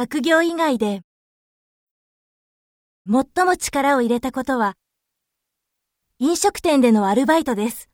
学業以外で、最も力を入れたことは、飲食店でのアルバイトです。